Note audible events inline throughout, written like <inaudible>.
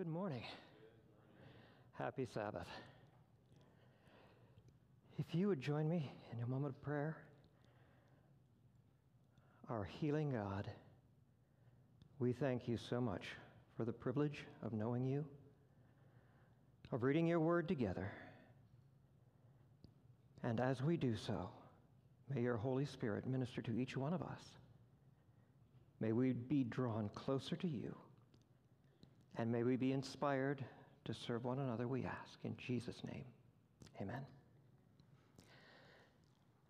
Good morning. Happy Sabbath. If you would join me in a moment of prayer, our healing God, we thank you so much for the privilege of knowing you, of reading your word together. And as we do so, may your Holy Spirit minister to each one of us. May we be drawn closer to you. And may we be inspired to serve one another, we ask. In Jesus' name, amen.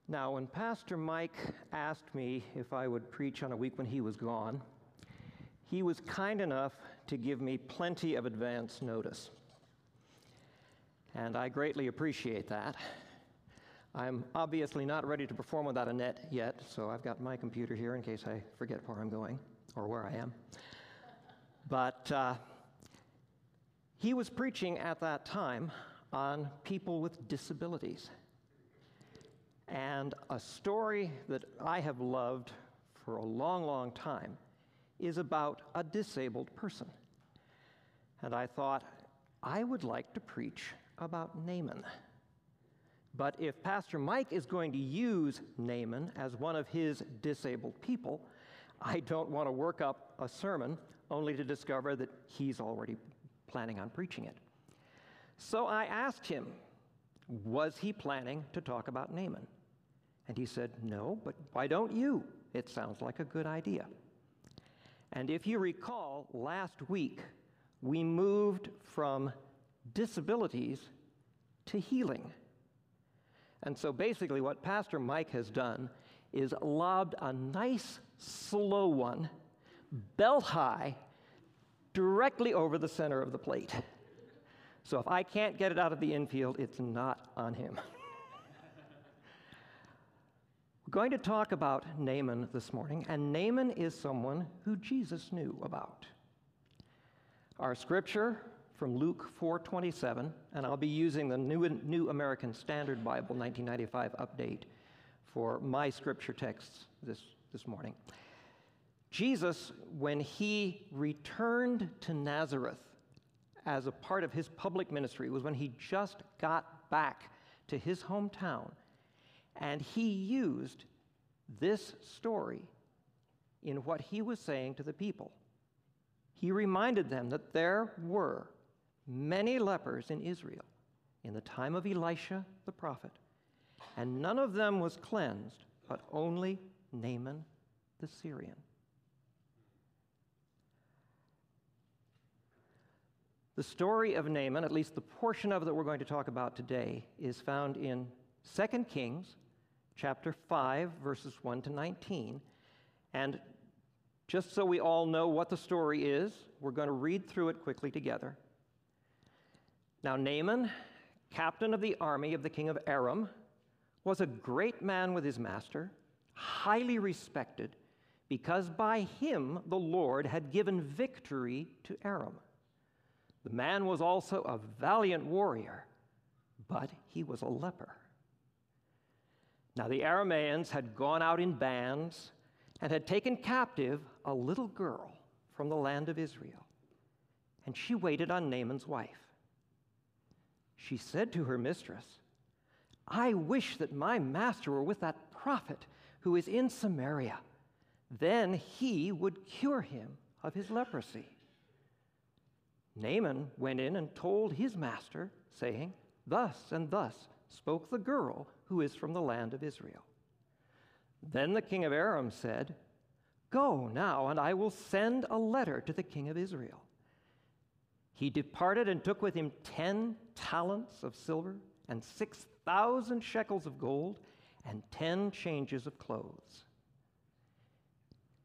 Now, when Pastor Mike asked me if I would preach on a week when he was gone, he was kind enough to give me plenty of advance notice. And I greatly appreciate that. I'm obviously not ready to perform without a net yet, so I've got my computer here in case I forget where I'm going or where I am. But uh, he was preaching at that time on people with disabilities. And a story that I have loved for a long, long time is about a disabled person. And I thought, I would like to preach about Naaman. But if Pastor Mike is going to use Naaman as one of his disabled people, I don't want to work up a sermon only to discover that he's already planning on preaching it. So I asked him, was he planning to talk about Naaman? And he said, No, but why don't you? It sounds like a good idea. And if you recall, last week we moved from disabilities to healing. And so basically, what Pastor Mike has done is lobbed a nice, slow one, belt high, directly over the center of the plate. So if I can't get it out of the infield, it's not on him. <laughs> We're going to talk about Naaman this morning, and Naaman is someone who Jesus knew about. Our scripture from Luke 4:27, and I'll be using the New, New American Standard Bible 1995 update for my scripture texts this, this morning. Jesus, when he returned to Nazareth as a part of his public ministry, was when he just got back to his hometown. And he used this story in what he was saying to the people. He reminded them that there were many lepers in Israel in the time of Elisha the prophet, and none of them was cleansed, but only Naaman the Syrian. The story of Naaman, at least the portion of it that we're going to talk about today, is found in 2 Kings chapter 5, verses 1 to 19. And just so we all know what the story is, we're going to read through it quickly together. Now, Naaman, captain of the army of the king of Aram, was a great man with his master, highly respected, because by him the Lord had given victory to Aram. The man was also a valiant warrior, but he was a leper. Now, the Arameans had gone out in bands and had taken captive a little girl from the land of Israel, and she waited on Naaman's wife. She said to her mistress, I wish that my master were with that prophet who is in Samaria. Then he would cure him of his leprosy. Naaman went in and told his master, saying, Thus and thus spoke the girl who is from the land of Israel. Then the king of Aram said, Go now, and I will send a letter to the king of Israel. He departed and took with him ten talents of silver and six thousand shekels of gold and ten changes of clothes.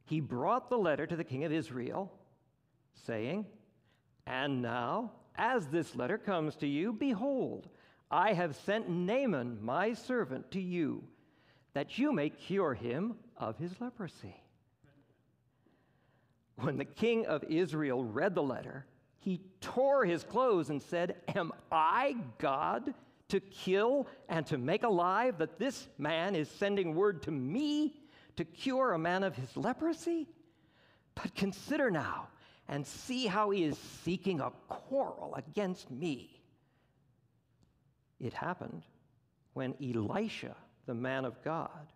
He brought the letter to the king of Israel, saying, And now, as this letter comes to you, behold, I have sent Naaman, my servant, to you, that you may cure him of his leprosy. When the king of Israel read the letter, he tore his clothes and said, Am I God to kill and to make alive that this man is sending word to me to cure a man of his leprosy? But consider now, and see how he is seeking a quarrel against me. It happened when Elisha, the man of God,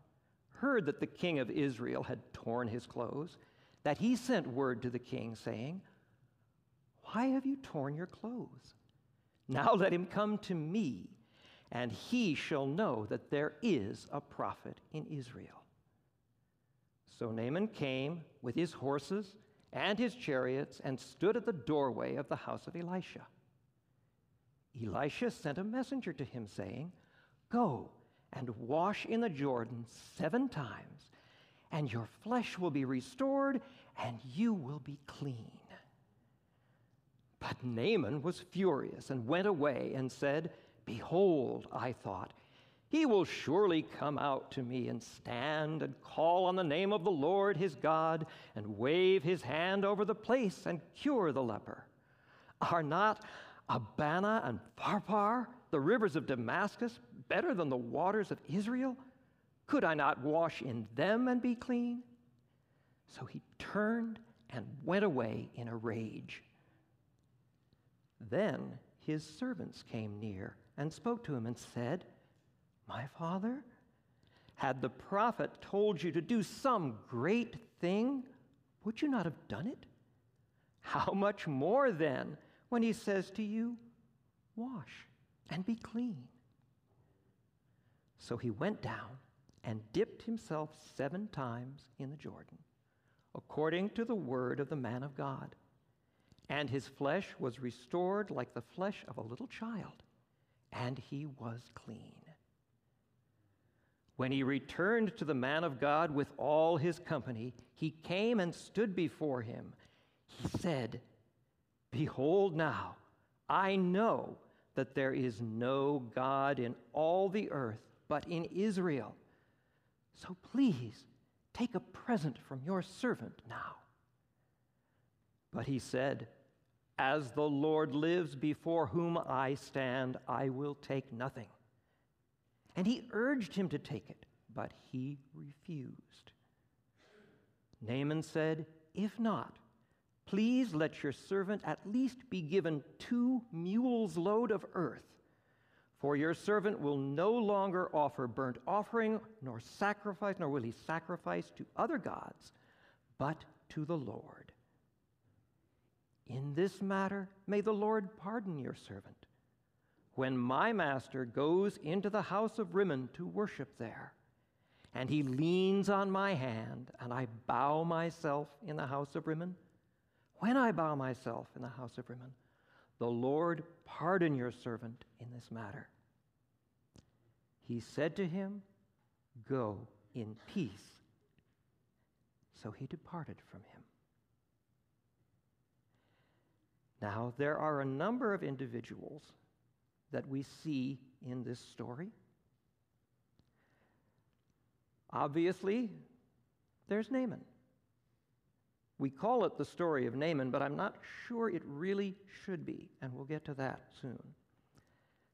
heard that the king of Israel had torn his clothes, that he sent word to the king, saying, Why have you torn your clothes? Now let him come to me, and he shall know that there is a prophet in Israel. So Naaman came with his horses and his chariots and stood at the doorway of the house of Elisha. Elisha sent a messenger to him, saying, Go and wash in the Jordan seven times, and your flesh will be restored, and you will be clean. But Naaman was furious and went away and said, Behold, I thought, he will surely come out to me and stand and call on the name of the Lord his God and wave his hand over the place and cure the leper. Are not Abana and Pharpar, the rivers of Damascus, better than the waters of Israel? Could I not wash in them and be clean? So he turned and went away in a rage. Then his servants came near and spoke to him and said, My father, had the prophet told you to do some great thing, would you not have done it? How much more then when he says to you, Wash and be clean? So he went down and dipped himself seven times in the Jordan, according to the word of the man of God. And his flesh was restored like the flesh of a little child, and he was clean. When he returned to the man of God with all his company, he came and stood before him. He said, Behold, now I know that there is no God in all the earth but in Israel. So please take a present from your servant now. But he said, As the Lord lives before whom I stand, I will take nothing. And he urged him to take it, but he refused. Naaman said, If not, please let your servant at least be given two mules' load of earth for your servant will no longer offer burnt offering, nor sacrifice, nor will he sacrifice to other gods, but to the Lord. In this matter, may the Lord pardon your servant. When my master goes into the house of Rimmon to worship there, and he leans on my hand, and I bow myself in the house of Rimmon, when I bow myself in the house of Rimmon, the Lord pardon your servant in this matter. He said to him, Go in peace. So he departed from him. Now, there are a number of individuals that we see in this story. Obviously, there's Naaman. We call it the story of Naaman, but I'm not sure it really should be, and we'll get to that soon.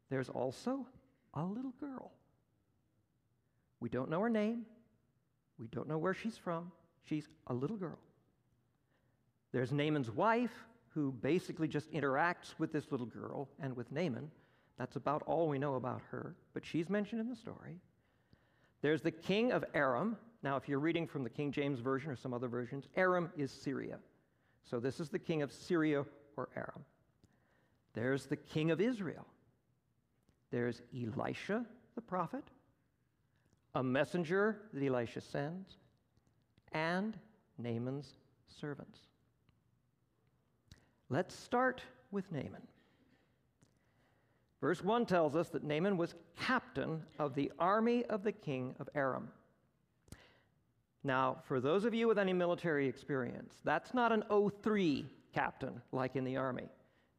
There's also a little girl. We don't know her name. We don't know where she's from. She's a little girl. There's Naaman's wife, who basically just interacts with this little girl and with Naaman. That's about all we know about her, but she's mentioned in the story. There's the king of Aram, now, if you're reading from the King James Version or some other versions, Aram is Syria. So this is the king of Syria or Aram. There's the king of Israel. There's Elisha, the prophet, a messenger that Elisha sends, and Naaman's servants. Let's start with Naaman. Verse 1 tells us that Naaman was captain of the army of the king of Aram. Now, for those of you with any military experience, that's not an 03 captain like in the Army.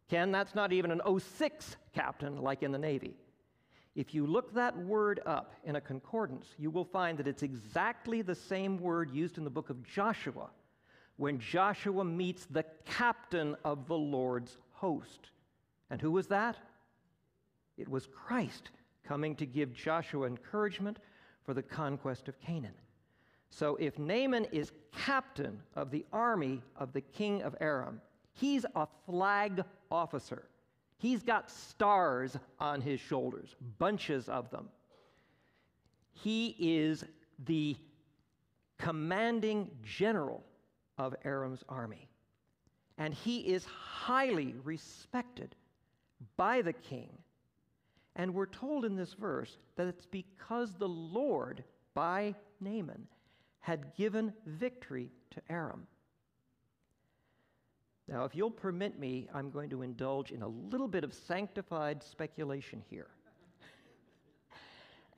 Ken, that's not even an 06 captain like in the Navy. If you look that word up in a concordance, you will find that it's exactly the same word used in the book of Joshua when Joshua meets the captain of the Lord's host. And who was that? It was Christ coming to give Joshua encouragement for the conquest of Canaan. So if Naaman is captain of the army of the king of Aram, He's a flag officer. He's got stars on his shoulders, bunches of them. He is the commanding general of Aram's army. And he is highly respected by the king. And we're told in this verse that it's because the Lord, by Naaman, had given victory to Aram. Now, if you'll permit me, I'm going to indulge in a little bit of sanctified speculation here.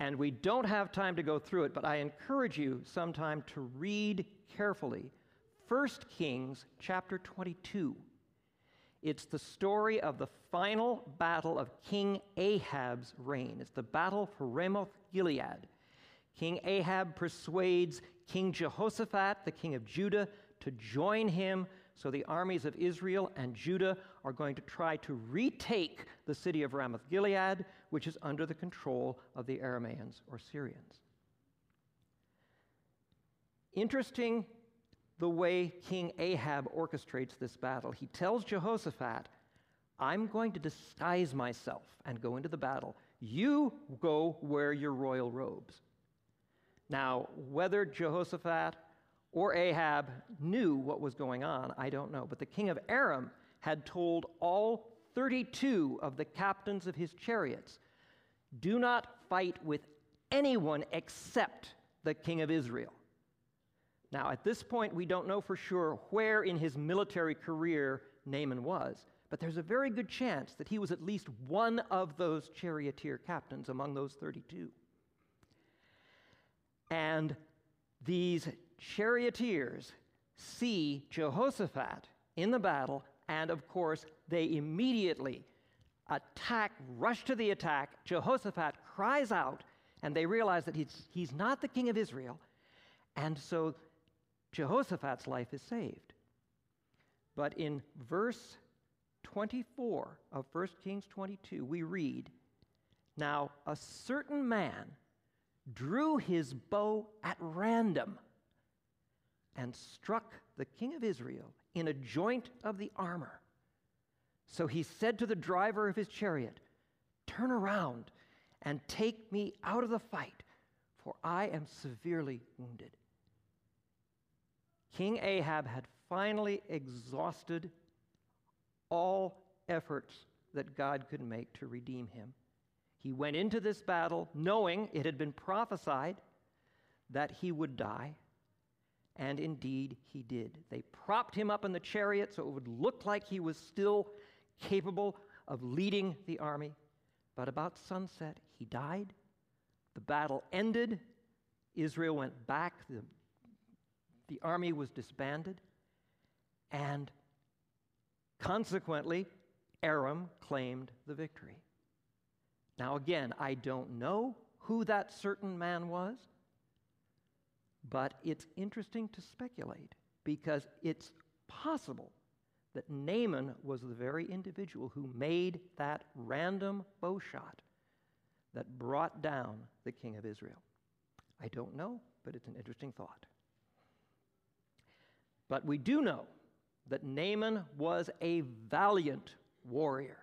and we don't have time to go through it, but I encourage you sometime to read carefully 1 Kings chapter 22. It's the story of the final battle of King Ahab's reign. It's the battle for Ramoth Gilead. King Ahab persuades King Jehoshaphat, the king of Judah, to join him so the armies of Israel and Judah are going to try to retake the city of Ramoth Gilead, which is under the control of the Arameans or Syrians. Interesting the way King Ahab orchestrates this battle. He tells Jehoshaphat, I'm going to disguise myself and go into the battle. You go wear your royal robes. Now, whether Jehoshaphat or Ahab knew what was going on, I don't know. But the king of Aram had told all 32 of the captains of his chariots do not fight with anyone except the king of Israel. Now, at this point, we don't know for sure where in his military career Naaman was, but there's a very good chance that he was at least one of those charioteer captains among those 32. And these charioteers see Jehoshaphat in the battle, and of course, they immediately attack, rush to the attack. Jehoshaphat cries out, and they realize that he's, he's not the king of Israel. And so Jehoshaphat's life is saved. But in verse 24 of 1 Kings 22, we read Now a certain man drew his bow at random and struck the king of Israel in a joint of the armor. So he said to the driver of his chariot, Turn around and take me out of the fight, for I am severely wounded. King Ahab had finally exhausted all efforts that God could make to redeem him. He went into this battle knowing it had been prophesied that he would die, and indeed he did. They propped him up in the chariot so it would look like he was still capable of leading the army. But about sunset, he died. The battle ended. Israel went back. The the army was disbanded, and consequently, Aram claimed the victory. Now, again, I don't know who that certain man was, but it's interesting to speculate because it's possible that Naaman was the very individual who made that random bow shot that brought down the king of Israel. I don't know, but it's an interesting thought. But we do know that Naaman was a valiant warrior.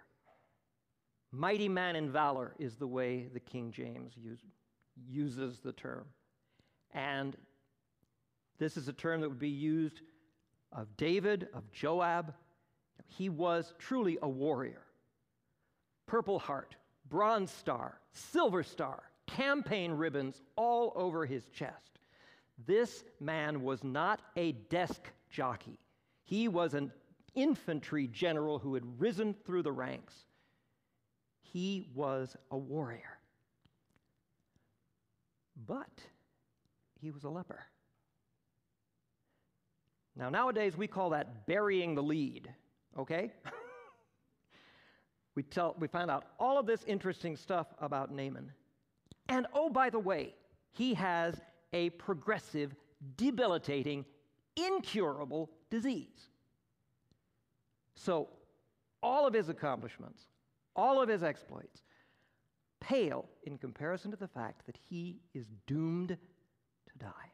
Mighty man in valor is the way the King James use, uses the term. And this is a term that would be used of David, of Joab. He was truly a warrior. Purple heart, bronze star, silver star, campaign ribbons all over his chest. This man was not a desk jockey. He was an infantry general who had risen through the ranks. He was a warrior. But he was a leper. Now, nowadays, we call that burying the lead, okay? <laughs> we, tell, we find out all of this interesting stuff about Naaman. And oh, by the way, he has a progressive, debilitating, incurable disease. So, all of his accomplishments, all of his exploits, pale in comparison to the fact that he is doomed to die.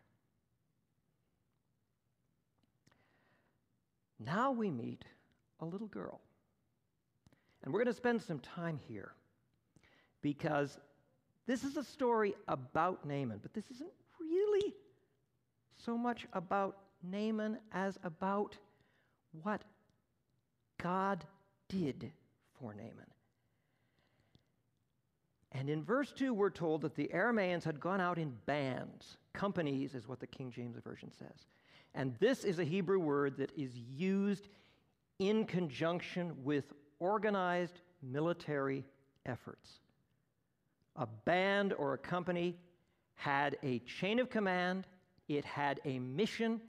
Now we meet a little girl. And we're going to spend some time here because this is a story about Naaman, but this isn't really so much about Naaman as about what God did for Naaman. And in verse 2, we're told that the Arameans had gone out in bands. Companies is what the King James Version says. And this is a Hebrew word that is used in conjunction with organized military efforts. A band or a company had a chain of command, it had a mission,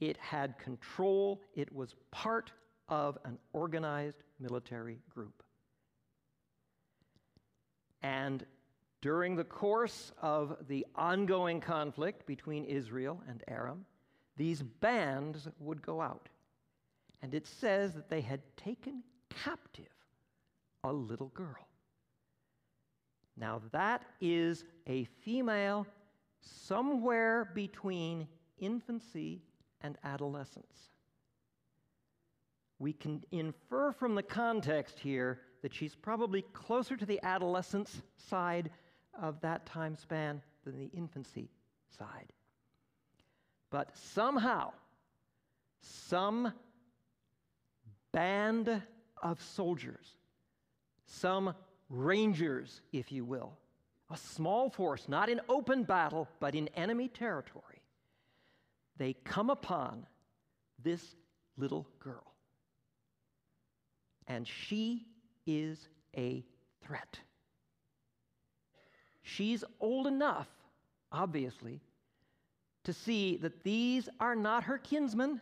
it had control, it was part of an organized military group. And during the course of the ongoing conflict between Israel and Aram, these bands would go out. And it says that they had taken captive a little girl. Now, that is a female somewhere between infancy and adolescence. We can infer from the context here that she's probably closer to the adolescence side of that time span than the infancy side. But somehow, some band of soldiers, some rangers, if you will, a small force, not in open battle, but in enemy territory, they come upon this little girl. And she is a threat. She's old enough, obviously, to see that these are not her kinsmen.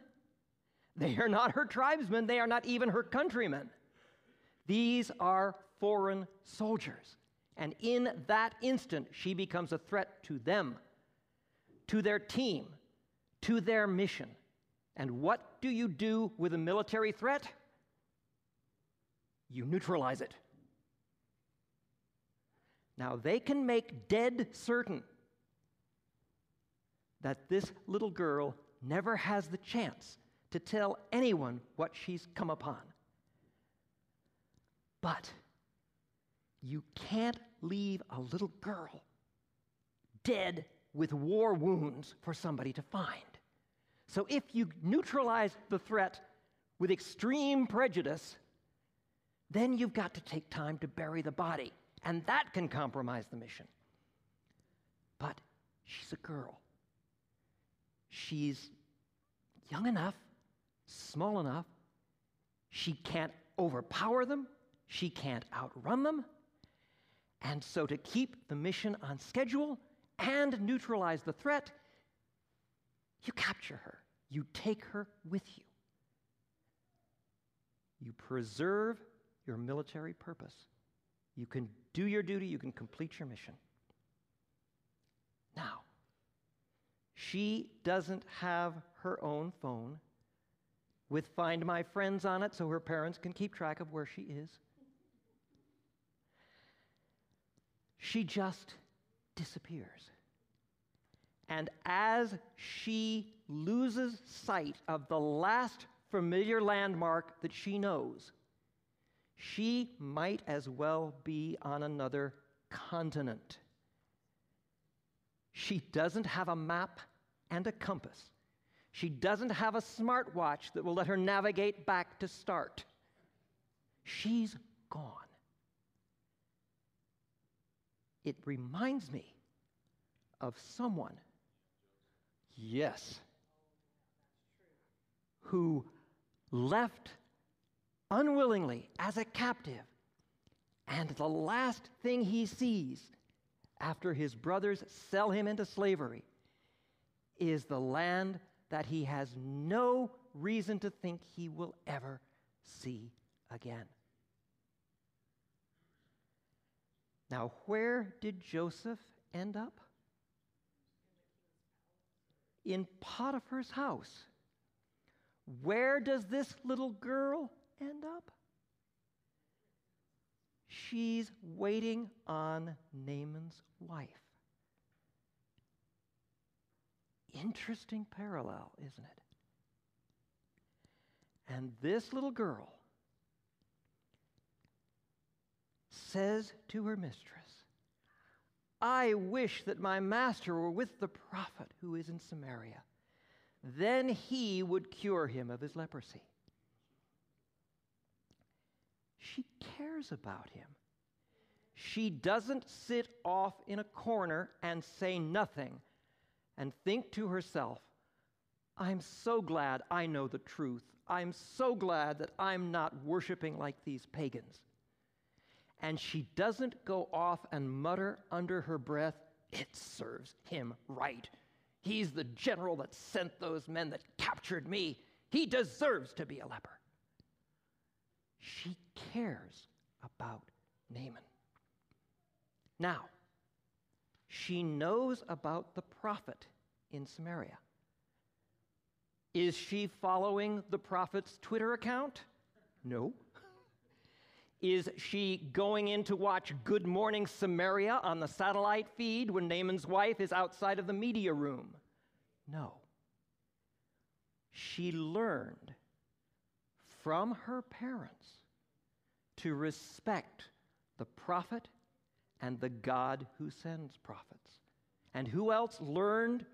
They are not her tribesmen. They are not even her countrymen. These are foreign soldiers. And in that instant, she becomes a threat to them, to their team, to their mission. And what do you do with a military threat? You neutralize it. Now, they can make dead certain that this little girl never has the chance to tell anyone what she's come upon. But you can't leave a little girl dead with war wounds for somebody to find. So if you neutralize the threat with extreme prejudice, then you've got to take time to bury the body, and that can compromise the mission. But she's a girl. She's young enough, small enough. She can't overpower them, she can't outrun them. And so, to keep the mission on schedule and neutralize the threat, you capture her, you take her with you. You preserve your military purpose. You can do your duty, you can complete your mission. Now, she doesn't have her own phone with Find My Friends on it so her parents can keep track of where she is. She just disappears. And as she loses sight of the last familiar landmark that she knows, she might as well be on another continent. She doesn't have a map and a compass. She doesn't have a smartwatch that will let her navigate back to start. She's gone. It reminds me of someone, yes, who left unwillingly as a captive. And the last thing he sees after his brothers sell him into slavery is the land that he has no reason to think he will ever see again. Now, where did Joseph end up? In Potiphar's house. Where does this little girl end up? She's waiting on Naaman's wife. Interesting parallel, isn't it? And this little girl, says to her mistress, I wish that my master were with the prophet who is in Samaria. Then he would cure him of his leprosy. She cares about him. She doesn't sit off in a corner and say nothing and think to herself, I'm so glad I know the truth. I'm so glad that I'm not worshiping like these pagans. And she doesn't go off and mutter under her breath, It serves him right. He's the general that sent those men that captured me. He deserves to be a leper. She cares about Naaman. Now, she knows about the prophet in Samaria. Is she following the prophet's Twitter account? No. Is she going in to watch Good Morning Samaria on the satellite feed when Naaman's wife is outside of the media room? No. She learned from her parents to respect the prophet and the God who sends prophets. And who else learned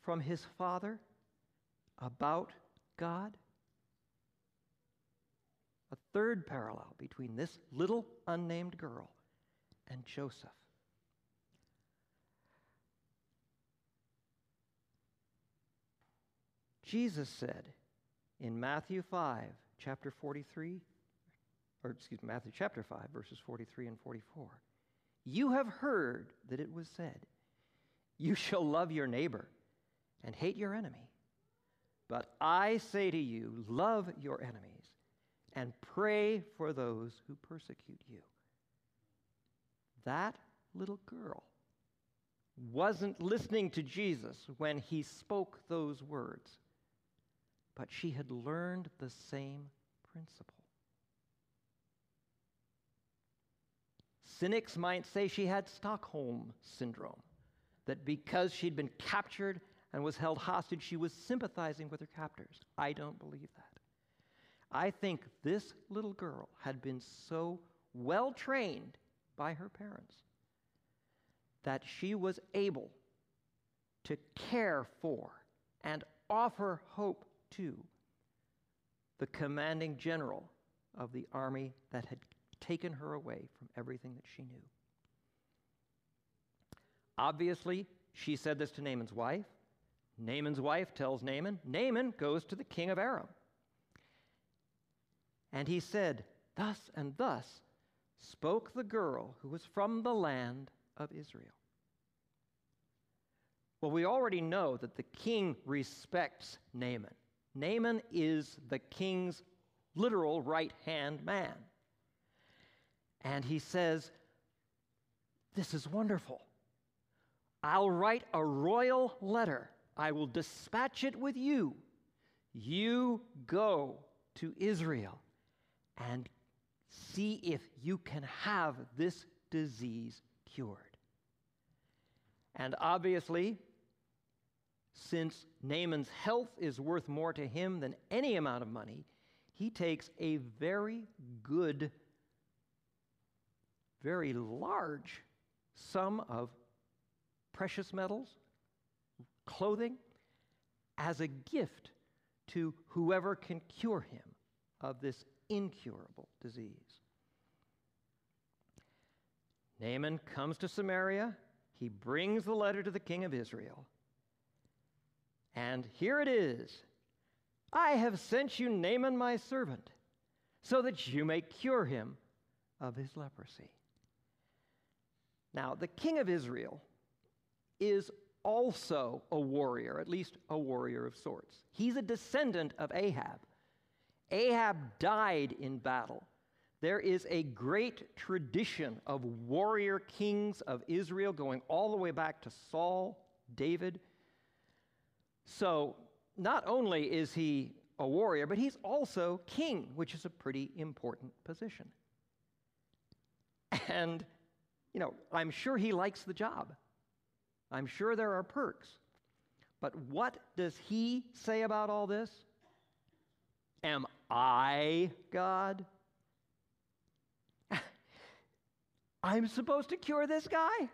from his father about God? Third parallel between this little unnamed girl and Joseph. Jesus said in Matthew 5, chapter 43, or excuse me, Matthew chapter 5, verses 43 and 44. You have heard that it was said, You shall love your neighbor and hate your enemy. But I say to you, love your enemies and pray for those who persecute you. That little girl wasn't listening to Jesus when he spoke those words, but she had learned the same principle. Cynics might say she had Stockholm syndrome, that because she'd been captured and was held hostage, she was sympathizing with her captors. I don't believe that. I think this little girl had been so well trained by her parents that she was able to care for and offer hope to the commanding general of the army that had taken her away from everything that she knew. Obviously, she said this to Naaman's wife. Naaman's wife tells Naaman. Naaman goes to the king of Aram. And he said, Thus and thus spoke the girl who was from the land of Israel. Well, we already know that the king respects Naaman. Naaman is the king's literal right hand man. And he says, This is wonderful. I'll write a royal letter. I will dispatch it with you. You go to Israel and see if you can have this disease cured. And obviously, since Naaman's health is worth more to him than any amount of money, he takes a very good very large sum of precious metals, clothing, as a gift to whoever can cure him of this incurable disease. Naaman comes to Samaria. He brings the letter to the king of Israel. And here it is I have sent you Naaman, my servant, so that you may cure him of his leprosy. Now, the king of Israel is also a warrior, at least a warrior of sorts. He's a descendant of Ahab. Ahab died in battle. There is a great tradition of warrior kings of Israel going all the way back to Saul, David. So, not only is he a warrior, but he's also king, which is a pretty important position. And you know, I'm sure he likes the job. I'm sure there are perks. But what does he say about all this? Am I God? <laughs> I'm supposed to cure this guy?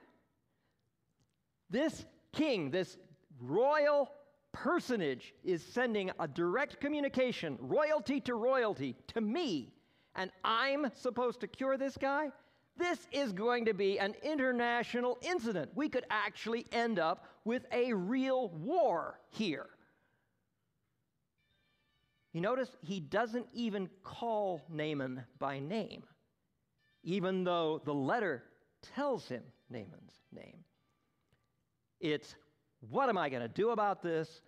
This king, this royal personage, is sending a direct communication, royalty to royalty, to me, and I'm supposed to cure this guy? This is going to be an international incident. We could actually end up with a real war here. You notice he doesn't even call Naaman by name, even though the letter tells him Naaman's name. It's what am I going to do about this?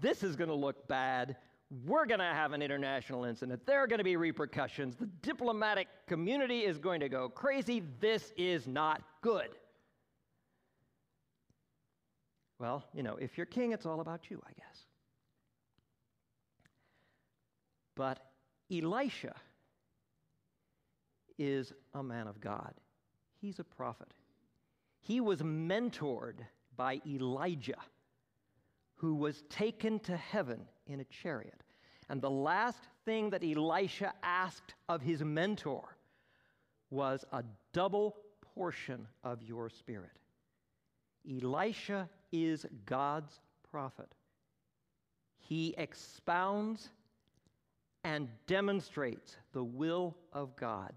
This is going to look bad. We're going to have an international incident. There are going to be repercussions. The diplomatic community is going to go crazy. This is not good. Well, you know, if you're king, it's all about you, I guess. But Elisha is a man of God, he's a prophet. He was mentored by Elijah, who was taken to heaven in a chariot. And the last thing that Elisha asked of his mentor was a double portion of your spirit. Elisha is God's prophet. He expounds and demonstrates the will of God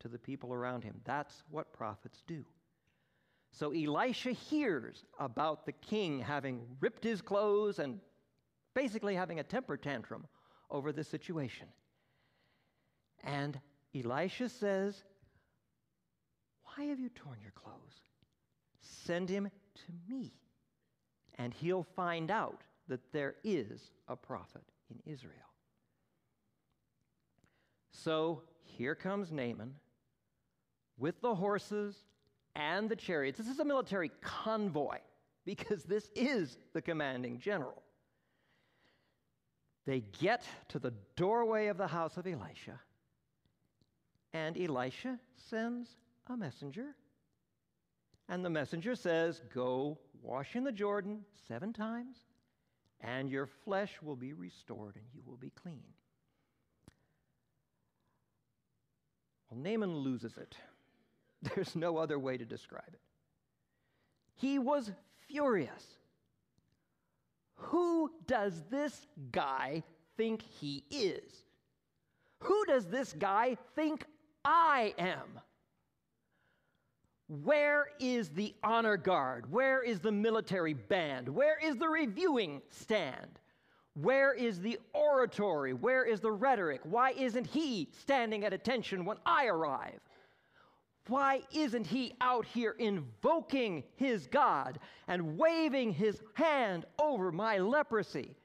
to the people around him. That's what prophets do. So Elisha hears about the king having ripped his clothes and basically having a temper tantrum over the situation. And Elisha says, Why have you torn your clothes? Send him to me, and he'll find out that there is a prophet in Israel. So here comes Naaman with the horses and the chariots. This is a military convoy because this is the commanding general. They get to the doorway of the house of Elisha, and Elisha sends a messenger. And the messenger says, Go wash in the Jordan seven times, and your flesh will be restored, and you will be clean. Well, Naaman loses it. <laughs> There's no other way to describe it. He was furious. Who does this guy think he is? Who does this guy think I am? Where is the honor guard? Where is the military band? Where is the reviewing stand? Where is the oratory? Where is the rhetoric? Why isn't he standing at attention when I arrive? Why isn't he out here invoking his God and waving his hand over my leprosy?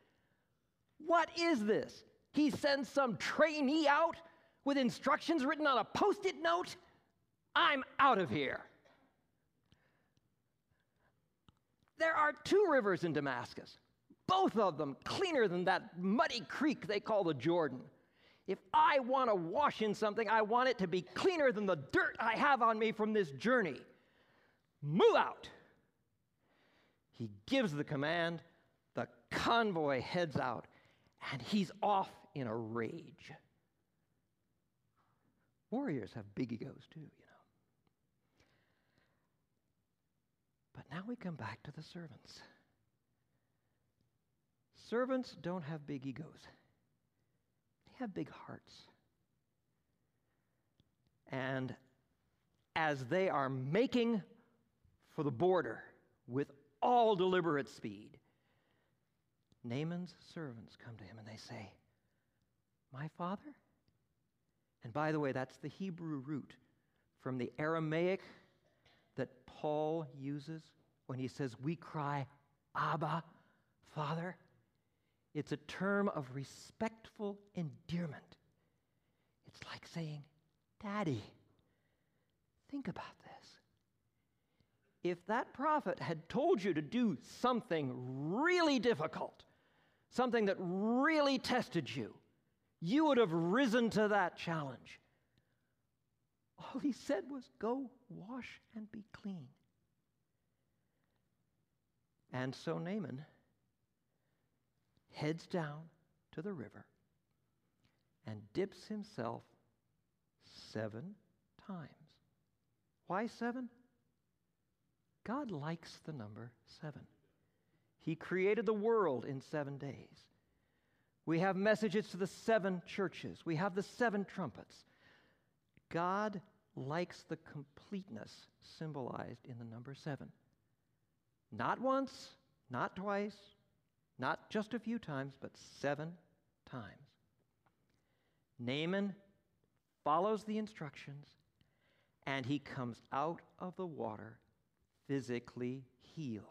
What is this? He sends some trainee out with instructions written on a post it note? I'm out of here. There are two rivers in Damascus, both of them cleaner than that muddy creek they call the Jordan. If I want to wash in something, I want it to be cleaner than the dirt I have on me from this journey. Move out. He gives the command, the convoy heads out, and he's off in a rage. Warriors have big egos too, you know. But now we come back to the servants. Servants don't have big egos they have big hearts. And as they are making for the border with all deliberate speed, Naaman's servants come to him and they say, My father? And by the way, that's the Hebrew root from the Aramaic that Paul uses when he says, We cry, Abba, Father. It's a term of respectful endearment. It's like saying, Daddy, think about this. If that prophet had told you to do something really difficult, something that really tested you, you would have risen to that challenge. All he said was, Go wash and be clean. And so Naaman heads down to the river and dips himself seven times. Why seven? God likes the number seven. He created the world in seven days. We have messages to the seven churches. We have the seven trumpets. God likes the completeness symbolized in the number seven. Not once, not twice, not just a few times, but seven times. Naaman follows the instructions and he comes out of the water physically healed.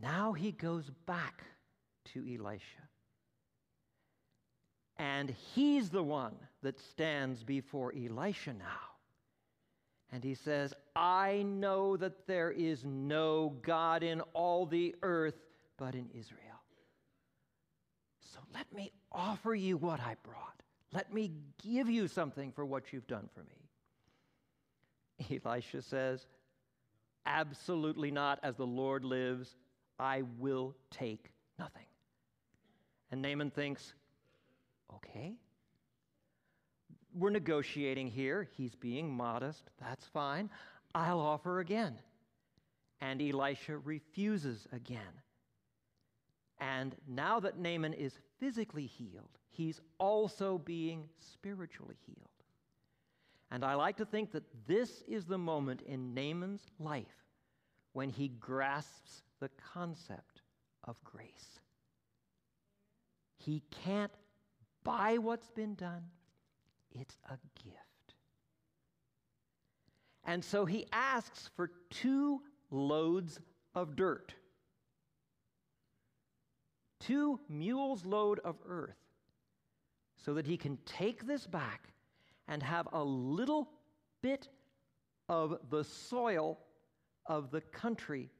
Now he goes back to Elisha. And he's the one that stands before Elisha now. And he says, I know that there is no God in all the earth but in Israel. So let me offer you what I brought. Let me give you something for what you've done for me. Elisha says, Absolutely not. As the Lord lives, I will take nothing. And Naaman thinks, Okay. We're negotiating here. He's being modest. That's fine. I'll offer again. And Elisha refuses again. And now that Naaman is physically healed, he's also being spiritually healed. And I like to think that this is the moment in Naaman's life when he grasps the concept of grace. He can't buy what's been done, it's a gift. And so he asks for two loads of dirt two mules' load of earth so that he can take this back and have a little bit of the soil of the country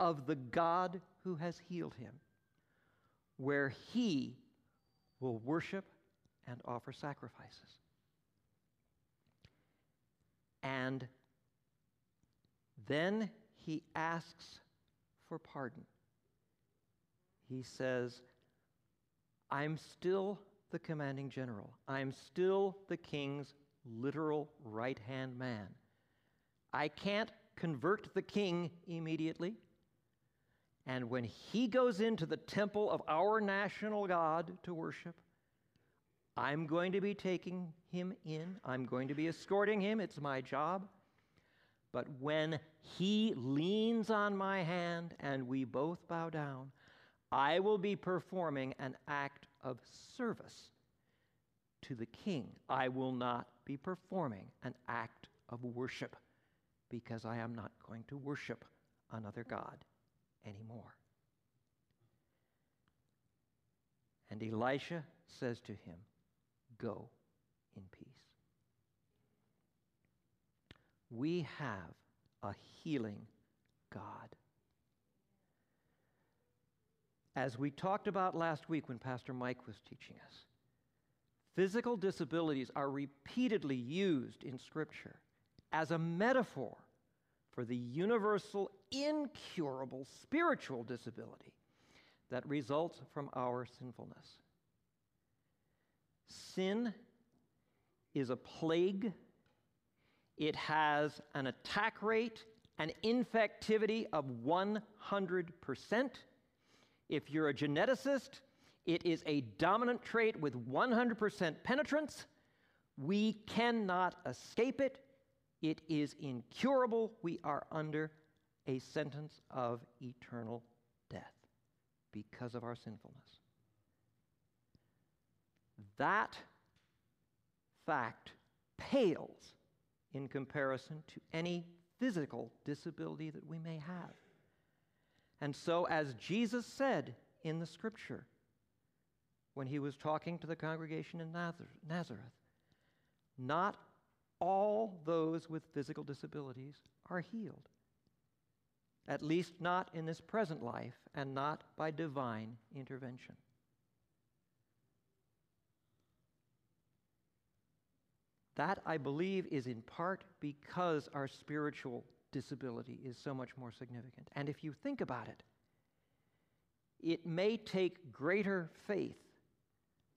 of the God who has healed him, where he will worship and offer sacrifices. And then he asks for pardon he says, I'm still the commanding general. I'm still the king's literal right hand man. I can't convert the king immediately. And when he goes into the temple of our national God to worship, I'm going to be taking him in. I'm going to be escorting him. It's my job. But when he leans on my hand and we both bow down, I will be performing an act of service to the king. I will not be performing an act of worship because I am not going to worship another God anymore. And Elisha says to him, Go in peace. We have a healing God. As we talked about last week when Pastor Mike was teaching us, physical disabilities are repeatedly used in Scripture as a metaphor for the universal, incurable spiritual disability that results from our sinfulness. Sin is a plague, it has an attack rate, an infectivity of 100%. If you're a geneticist, it is a dominant trait with 100% penetrance. We cannot escape it. It is incurable. We are under a sentence of eternal death because of our sinfulness. That fact pales in comparison to any physical disability that we may have. And so, as Jesus said in the scripture when he was talking to the congregation in Nazareth, not all those with physical disabilities are healed. At least not in this present life and not by divine intervention. That, I believe, is in part because our spiritual disability is so much more significant. And if you think about it, it may take greater faith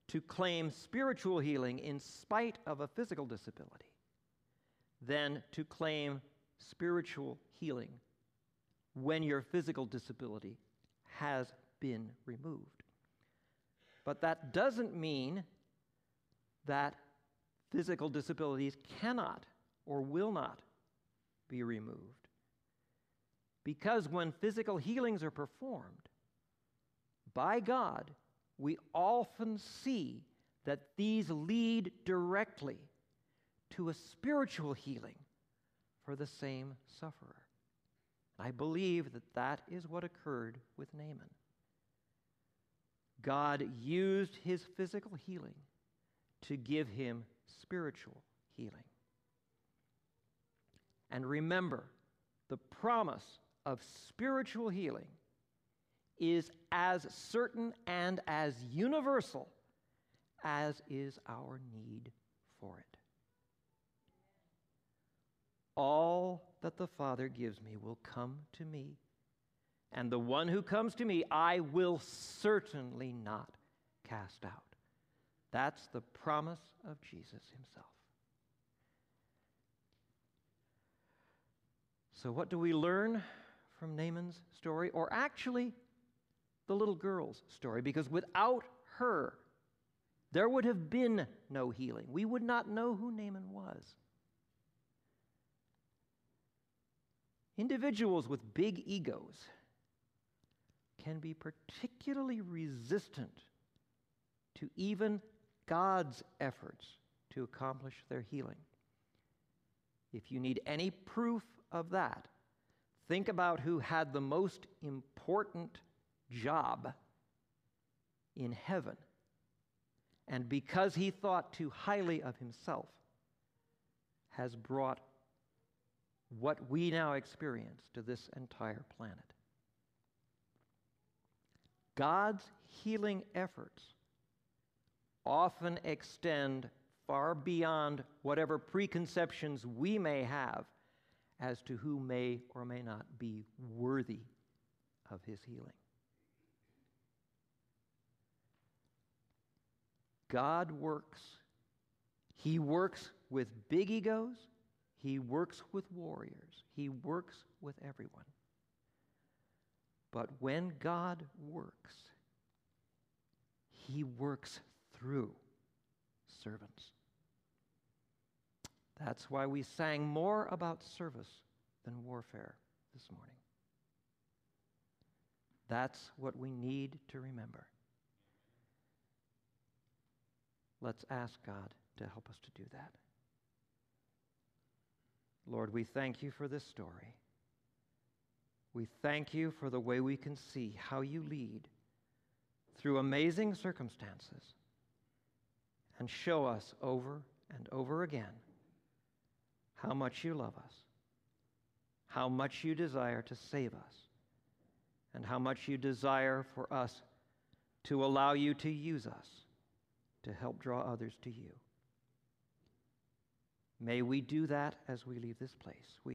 to claim spiritual healing in spite of a physical disability than to claim spiritual healing when your physical disability has been removed. But that doesn't mean that physical disabilities cannot or will not be removed. Because when physical healings are performed by God, we often see that these lead directly to a spiritual healing for the same sufferer. I believe that that is what occurred with Naaman. God used his physical healing to give him spiritual healing. And remember, the promise of spiritual healing is as certain and as universal as is our need for it. All that the Father gives me will come to me, and the one who comes to me I will certainly not cast out. That's the promise of Jesus himself. So, what do we learn from Naaman's story? Or actually, the little girl's story? Because without her, there would have been no healing. We would not know who Naaman was. Individuals with big egos can be particularly resistant to even God's efforts to accomplish their healing. If you need any proof of that, think about who had the most important job in heaven. And because he thought too highly of himself, has brought what we now experience to this entire planet. God's healing efforts often extend far beyond whatever preconceptions we may have as to who may or may not be worthy of his healing. God works. He works with big egos, He works with warriors, He works with everyone. But when God works, He works through servants. That's why we sang more about service than warfare this morning. That's what we need to remember. Let's ask God to help us to do that. Lord, we thank you for this story. We thank you for the way we can see how you lead through amazing circumstances and show us over and over again how much you love us, how much you desire to save us, and how much you desire for us to allow you to use us to help draw others to you. May we do that as we leave this place. We